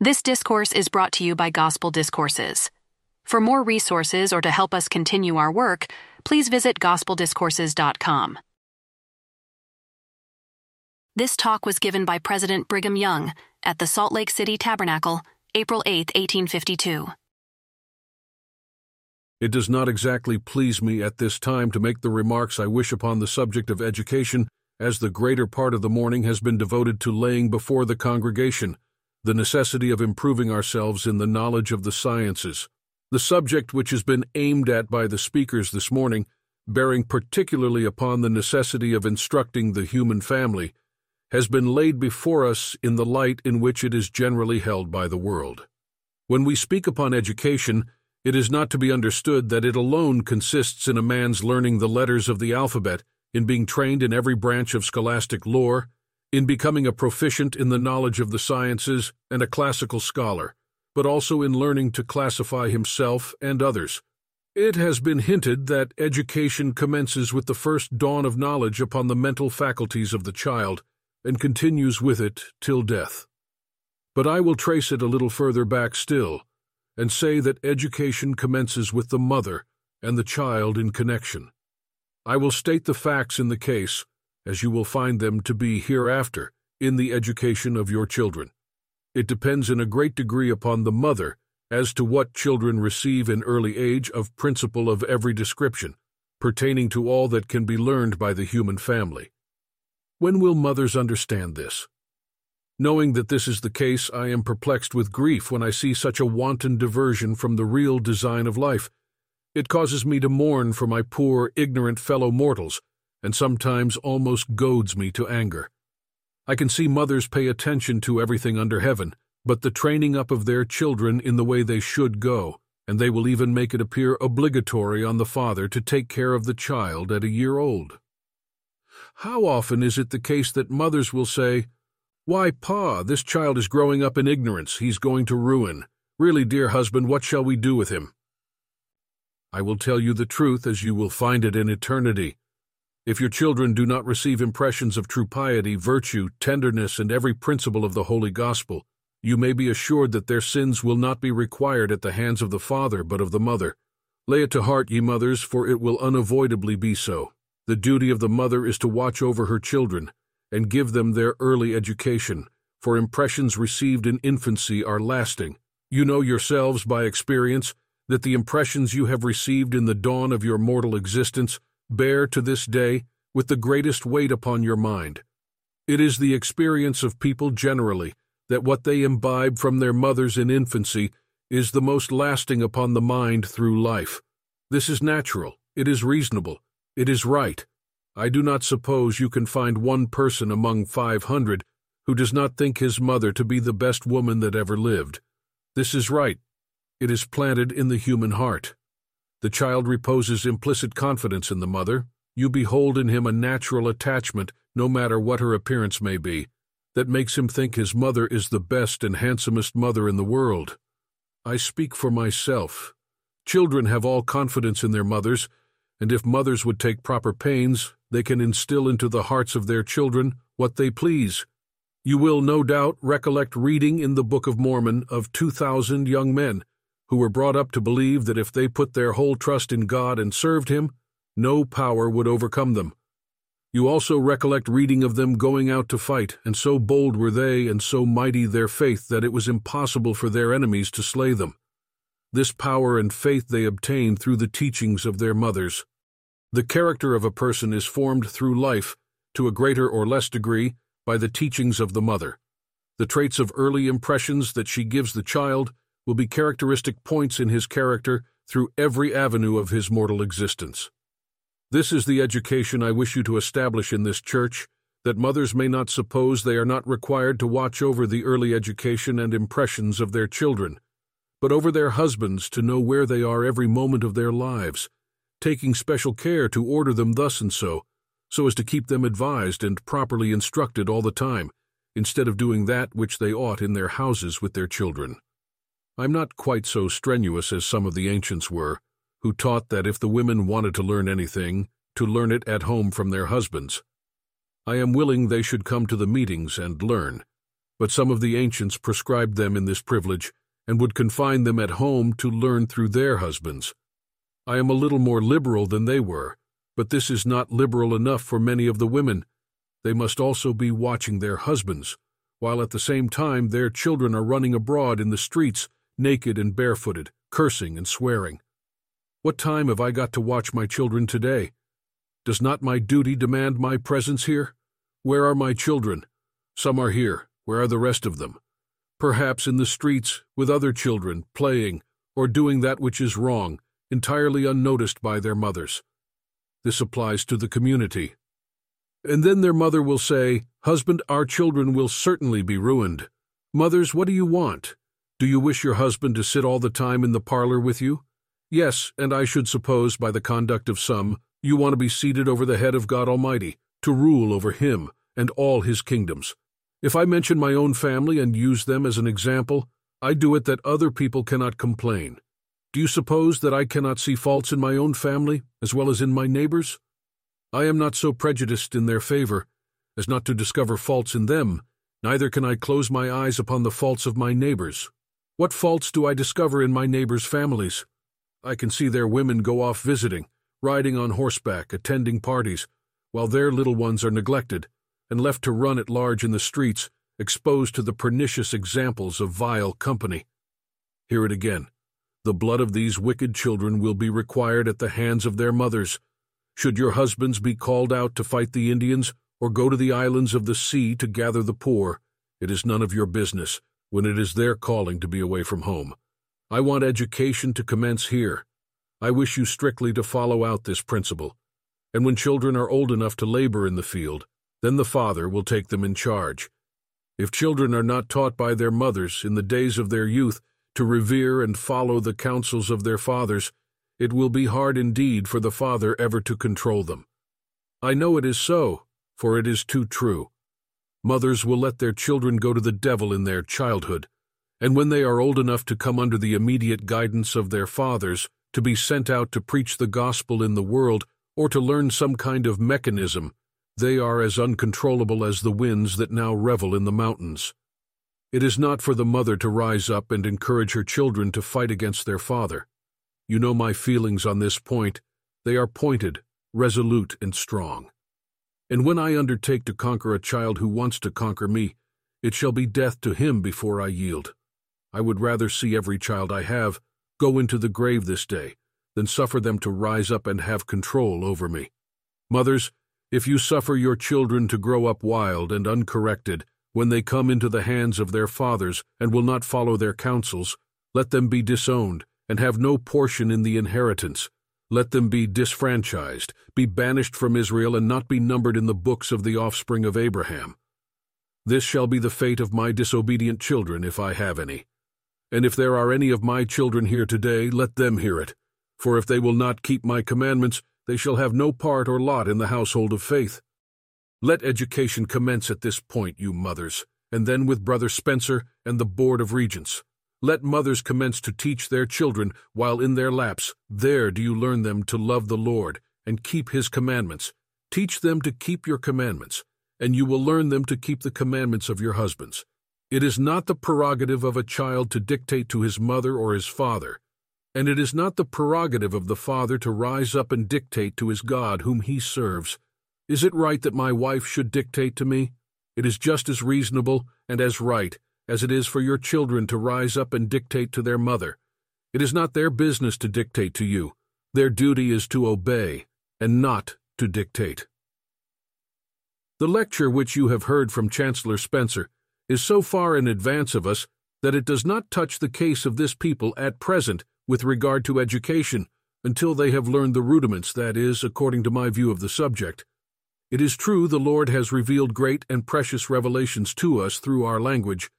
This discourse is brought to you by Gospel Discourses. For more resources or to help us continue our work, please visit gospeldiscourses.com. This talk was given by President Brigham Young at the Salt Lake City Tabernacle, April 8, 1852. It does not exactly please me at this time to make the remarks I wish upon the subject of education, as the greater part of the morning has been devoted to laying before the congregation the necessity of improving ourselves in the knowledge of the sciences. The subject which has been aimed at by the speakers this morning, bearing particularly upon the necessity of instructing the human family, has been laid before us in the light in which it is generally held by the world. When we speak upon education, it is not to be understood that it alone consists in a man's learning the letters of the alphabet, in being trained in every branch of scholastic lore, in becoming a proficient in the knowledge of the sciences and a classical scholar, but also in learning to classify himself and others. It has been hinted that education commences with the first dawn of knowledge upon the mental faculties of the child and continues with it till death. But I will trace it a little further back still, and say that education commences with the mother and the child in connection. I will state the facts in the case, as you will find them to be hereafter in the education of your children. It depends in a great degree upon the mother as to what children receive in early age of principle of every description, pertaining to all that can be learned by the human family. When will mothers understand this? Knowing that this is the case, I am perplexed with grief when I see such a wanton diversion from the real design of life. It causes me to mourn for my poor, ignorant fellow mortals, and sometimes almost goads me to anger. I can see mothers pay attention to everything under heaven, but the training up of their children in the way they should go, and they will even make it appear obligatory on the father to take care of the child at a year old. How often is it the case that mothers will say, Why, Pa, this child is growing up in ignorance, he's going to ruin. Really, dear husband, what shall we do with him? I will tell you the truth as you will find it in eternity. If your children do not receive impressions of true piety, virtue, tenderness, and every principle of the Holy Gospel, you may be assured that their sins will not be required at the hands of the father, but of the mother. Lay it to heart, ye mothers, for it will unavoidably be so. The duty of the mother is to watch over her children, and give them their early education, for impressions received in infancy are lasting. You know yourselves by experience that the impressions you have received in the dawn of your mortal existence bear to this day with the greatest weight upon your mind. It is the experience of people generally that what they imbibe from their mothers in infancy is the most lasting upon the mind through life. This is natural, it is reasonable, it is right. I do not suppose you can find one person among five hundred who does not think his mother to be the best woman that ever lived. This is right. It is planted in the human heart. The child reposes implicit confidence in the mother. You behold in him a natural attachment, no matter what her appearance may be, that makes him think his mother is the best and handsomest mother in the world. I speak for myself. Children have all confidence in their mothers, and if mothers would take proper pains, they can instill into the hearts of their children what they please. You will, no doubt, recollect reading in the Book of Mormon of 2,000 young men who were brought up to believe that if they put their whole trust in God and served Him, no power would overcome them. You also recollect reading of them going out to fight, and so bold were they and so mighty their faith that it was impossible for their enemies to slay them. This power and faith they obtained through the teachings of their mothers. The character of a person is formed through life, to a greater or less degree, by the teachings of the mother. The traits of early impressions that she gives the child will be characteristic points in his character through every avenue of his mortal existence. This is the education I wish you to establish in this church, that mothers may not suppose they are not required to watch over the early education and impressions of their children, but over their husbands to know where they are every moment of their lives, taking special care to order them thus and so, so as to keep them advised and properly instructed all the time, instead of doing that which they ought in their houses with their children. I'm not quite so strenuous as some of the ancients were, who taught that if the women wanted to learn anything, to learn it at home from their husbands. I am willing they should come to the meetings and learn, but some of the ancients prescribed them in this privilege and would confine them at home to learn through their husbands. I am a little more liberal than they were, but this is not liberal enough for many of the women. They must also be watching their husbands, while at the same time their children are running abroad in the streets, naked and barefooted, cursing and swearing. What time have I got to watch my children today? Does not my duty demand my presence here? Where are my children? Some are here. Where are the rest of them? Perhaps in the streets, with other children, playing, or doing that which is wrong, entirely unnoticed by their mothers. This applies to the community. And then their mother will say, Husband, our children will certainly be ruined. Mothers, what do you want? Do you wish your husband to sit all the time in the parlor with you? Yes, and I should suppose, by the conduct of some, you want to be seated over the head of God Almighty, to rule over him and all his kingdoms. If I mention my own family and use them as an example, I do it that other people cannot complain. Do you suppose that I cannot see faults in my own family as well as in my neighbors? I am not so prejudiced in their favor as not to discover faults in them, neither can I close my eyes upon the faults of my neighbors. What faults do I discover in my neighbors' families? I can see their women go off visiting, riding on horseback, attending parties, while their little ones are neglected and left to run at large in the streets, exposed to the pernicious examples of vile company. Hear it again. The blood of these wicked children will be required at the hands of their mothers. Should your husbands be called out to fight the Indians, or go to the islands of the sea to gather the poor, it is none of your business, when it is their calling to be away from home. I want education to commence here. I wish you strictly to follow out this principle. And when children are old enough to labor in the field, then the father will take them in charge. If children are not taught by their mothers in the days of their youth to revere and follow the counsels of their fathers, it will be hard indeed for the father ever to control them. I know it is so, for it is too true. Mothers will let their children go to the devil in their childhood, and when they are old enough to come under the immediate guidance of their fathers, to be sent out to preach the gospel in the world, or to learn some kind of mechanism, they are as uncontrollable as the winds that now revel in the mountains. It is not for the mother to rise up and encourage her children to fight against their father. You know my feelings on this point. They are pointed, resolute, and strong. And when I undertake to conquer a child who wants to conquer me, it shall be death to him before I yield. I would rather see every child I have go into the grave this day than suffer them to rise up and have control over me. Mothers, if you suffer your children to grow up wild and uncorrected, when they come into the hands of their fathers and will not follow their counsels, let them be disowned and have no portion in the inheritance. Let them be disfranchised, be banished from Israel, and not be numbered in the books of the offspring of Abraham. This shall be the fate of my disobedient children, if I have any. And if there are any of my children here today, let them hear it. For if they will not keep my commandments, they shall have no part or lot in the household of faith. Let education commence at this point, you mothers, and then with Brother Spencer and the Board of Regents. Let mothers commence to teach their children while in their laps. There do you learn them to love the Lord and keep his commandments. Teach them to keep your commandments, and you will learn them to keep the commandments of your husbands. It is not the prerogative of a child to dictate to his mother or his father, and it is not the prerogative of the Father to rise up and dictate to his God whom he serves. Is it right that my wife should dictate to me? It is just as reasonable and as right as it is for your children to rise up and dictate to their mother. It is not their business to dictate to you. Their duty is to obey, and not to dictate. The lecture which you have heard from Chancellor Spencer is so far in advance of us that it does not touch the case of this people at present with regard to education until they have learned the rudiments, that is, according to my view of the subject. It is true the Lord has revealed great and precious revelations to us through our language,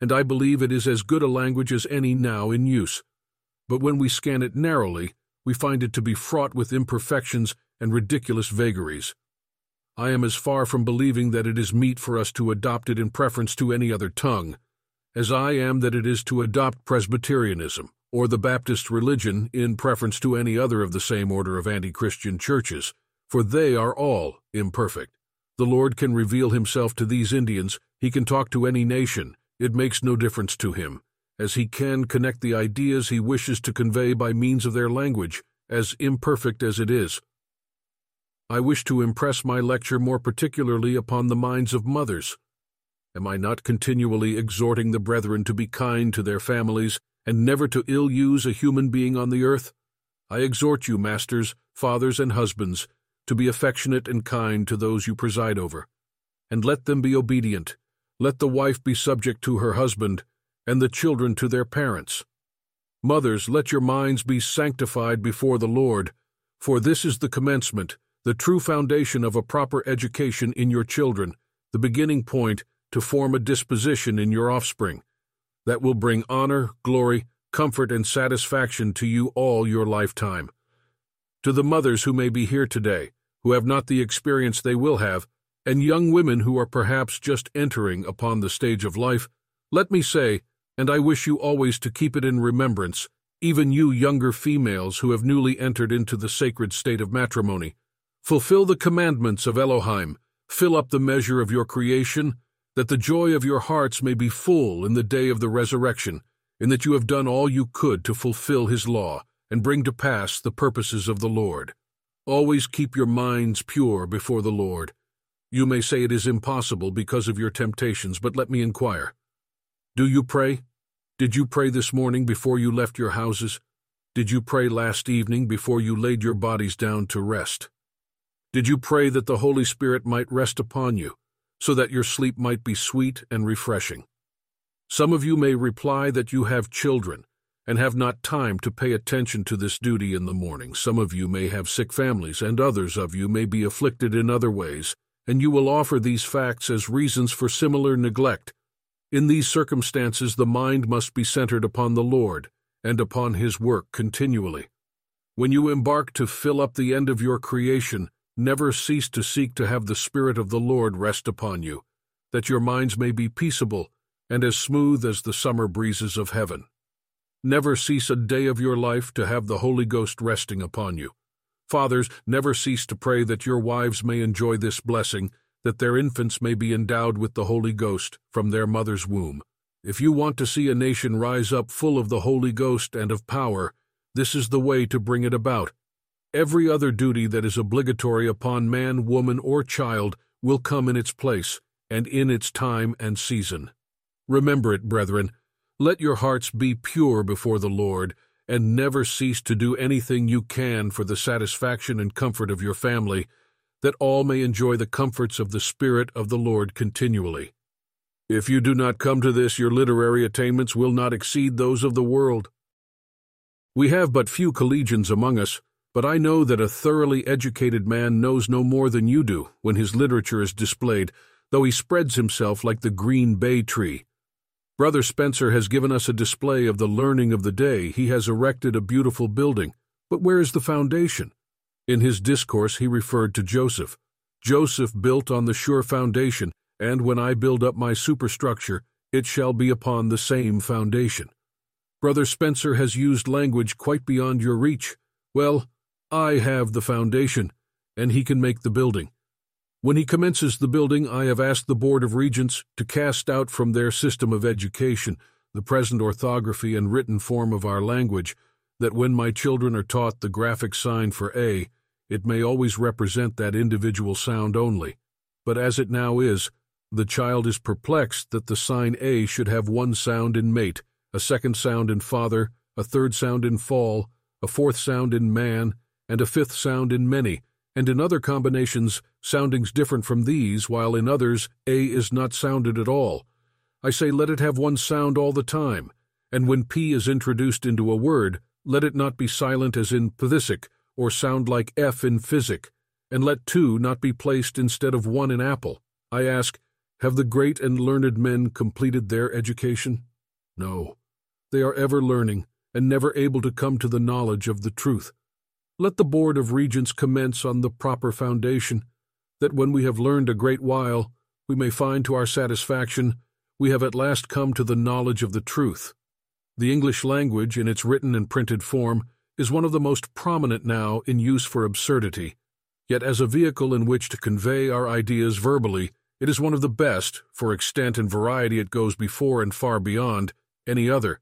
and I believe it is as good a language as any now in use. But when we scan it narrowly, we find it to be fraught with imperfections and ridiculous vagaries. I am as far from believing that it is meet for us to adopt it in preference to any other tongue, as I am that it is to adopt Presbyterianism or the Baptist religion in preference to any other of the same order of anti-Christian churches, for they are all imperfect. The Lord can reveal himself to these Indians He can talk to any nation, it makes no difference to him, as he can connect the ideas he wishes to convey by means of their language, as imperfect as it is. I wish to impress my lecture more particularly upon the minds of mothers. Am I not continually exhorting the brethren to be kind to their families, and never to ill use a human being on the earth? I exhort you, masters, fathers, and husbands, to be affectionate and kind to those you preside over, and let them be obedient. Let the wife be subject to her husband, and the children to their parents. Mothers, let your minds be sanctified before the Lord, for this is the commencement, the true foundation of a proper education in your children, the beginning point to form a disposition in your offspring that will bring honor, glory, comfort, and satisfaction to you all your lifetime. To the mothers who may be here today, who have not the experience they will have, and young women who are perhaps just entering upon the stage of life, let me say, and I wish you always to keep it in remembrance, even you younger females who have newly entered into the sacred state of matrimony, Fulfill the commandments of Elohim, fill up the measure of your creation, that the joy of your hearts may be full in the day of the resurrection, in that you have done all you could to fulfill his law, and bring to pass the purposes of the Lord. Always keep your minds pure before the Lord. You may say it is impossible because of your temptations, but let me inquire. Do you pray? Did you pray this morning before you left your houses? Did you pray last evening before you laid your bodies down to rest? Did you pray that the Holy Spirit might rest upon you, so that your sleep might be sweet and refreshing? Some of you may reply that you have children and have not time to pay attention to this duty in the morning. Some of you may have sick families, and others of you may be afflicted in other ways, and you will offer these facts as reasons for similar neglect. In these circumstances, the mind must be centered upon the Lord and upon His work continually. When you embark to fill up the end of your creation, Never cease to seek to have the Spirit of the Lord rest upon you, that your minds may be peaceable and as smooth as the summer breezes of heaven. Never cease a day of your life to have the Holy Ghost resting upon you. Fathers, never cease to pray that your wives may enjoy this blessing, that their infants may be endowed with the Holy Ghost from their mother's womb. If you want to see a nation rise up full of the Holy Ghost and of power, this is the way to bring it about. Every other duty that is obligatory upon man, woman, or child will come in its place and in its time and season. Remember it, brethren. Let your hearts be pure before the Lord, and never cease to do anything you can for the satisfaction and comfort of your family, that all may enjoy the comforts of the Spirit of the Lord continually. If you do not come to this, your literary attainments will not exceed those of the world. We have but few collegians among us, but I know that a thoroughly educated man knows no more than you do when his literature is displayed, though he spreads himself like the green bay tree. Brother Spencer has given us a display of the learning of the day. He has erected a beautiful building, but where is the foundation? In his discourse, he referred to Joseph. Joseph built on the sure foundation, and when I build up my superstructure, it shall be upon the same foundation. Brother Spencer has used language quite beyond your reach. Well, I have the foundation, and he can make the building. When he commences the building, I have asked the Board of Regents to cast out from their system of education the present orthography and written form of our language, that when my children are taught the graphic sign for A, it may always represent that individual sound only. But as it now is, the child is perplexed that the sign A should have one sound in mate, a second sound in father, a third sound in fall, a fourth sound in man, and a fifth sound in many, and in other combinations soundings different from these, while in others A is not sounded at all. I say let it have one sound all the time, and when P is introduced into a word, let it not be silent as in phthisic, or sound like F in physic, and let two not be placed instead of one in apple. I ask, have the great and learned men completed their education? No. They are ever learning, and never able to come to the knowledge of the truth. Let the Board of Regents commence on the proper foundation, that when we have learned a great while, we may find to our satisfaction we have at last come to the knowledge of the truth. The English language, in its written and printed form, is one of the most prominent now in use for absurdity, yet as a vehicle in which to convey our ideas verbally, It is one of the best, for extent and variety it goes before and far beyond any other.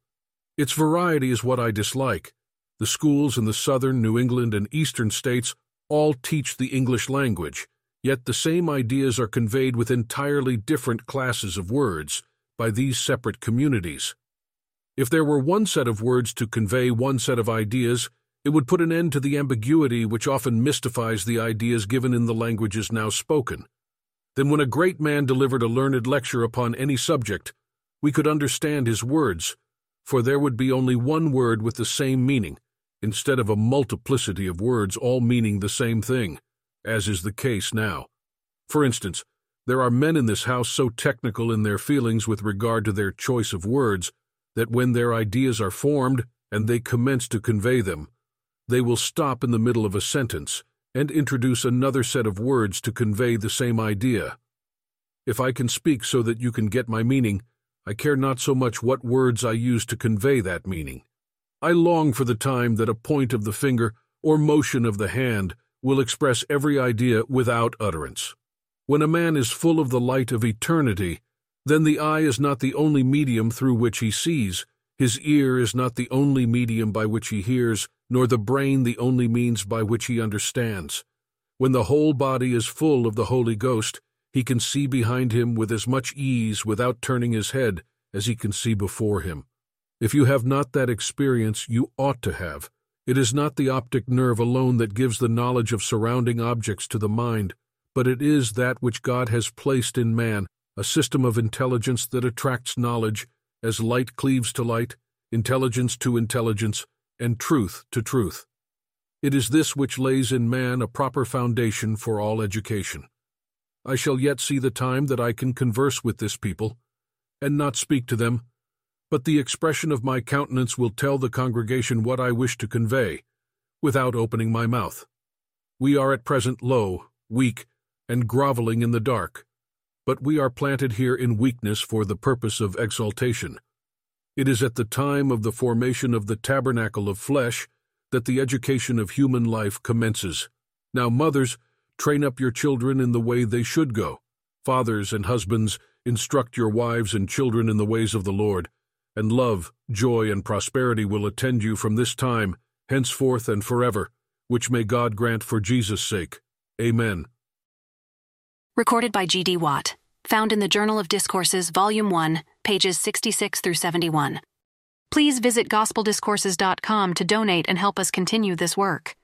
Its variety is what I dislike. The schools in the southern, New England, and eastern states all teach the English language, yet the same ideas are conveyed with entirely different classes of words by these separate communities. If there were one set of words to convey one set of ideas, it would put an end to the ambiguity which often mystifies the ideas given in the languages now spoken. Then when a great man delivered a learned lecture upon any subject, we could understand his words, for there would be only one word with the same meaning, instead of a multiplicity of words all meaning the same thing, as is the case now. For instance, there are men in this house so technical in their feelings with regard to their choice of words that when their ideas are formed and they commence to convey them, they will stop in the middle of a sentence and introduce another set of words to convey the same idea. If I can speak so that you can get my meaning, I care not so much what words I use to convey that meaning. I long for the time that a point of the finger or motion of the hand will express every idea without utterance. When a man is full of the light of eternity, then the eye is not the only medium through which he sees, his ear is not the only medium by which he hears, nor the brain the only means by which he understands. When the whole body is full of the Holy Ghost, he can see behind him with as much ease without turning his head as he can see before him. If you have not that experience, you ought to have. It is not the optic nerve alone that gives the knowledge of surrounding objects to the mind, but it is that which God has placed in man, a system of intelligence that attracts knowledge, as light cleaves to light, intelligence to intelligence, and truth to truth. It is this which lays in man a proper foundation for all education. I shall yet see the time that I can converse with this people, and not speak to them, but the expression of my countenance will tell the congregation what I wish to convey, without opening my mouth. We are at present low, weak, and groveling in the dark, but we are planted here in weakness for the purpose of exaltation. It is at the time of the formation of the tabernacle of flesh that the education of human life commences. Now, mothers, Train up your children in the way they should go. Fathers and husbands, instruct your wives and children in the ways of the Lord. And love, joy, and prosperity will attend you from this time, henceforth and forever, which may God grant for Jesus' sake. Amen. Recorded by G.D. Watt. Found in the Journal of Discourses, Volume 1, pages 66 through 71. Please visit gospeldiscourses.com to donate and help us continue this work.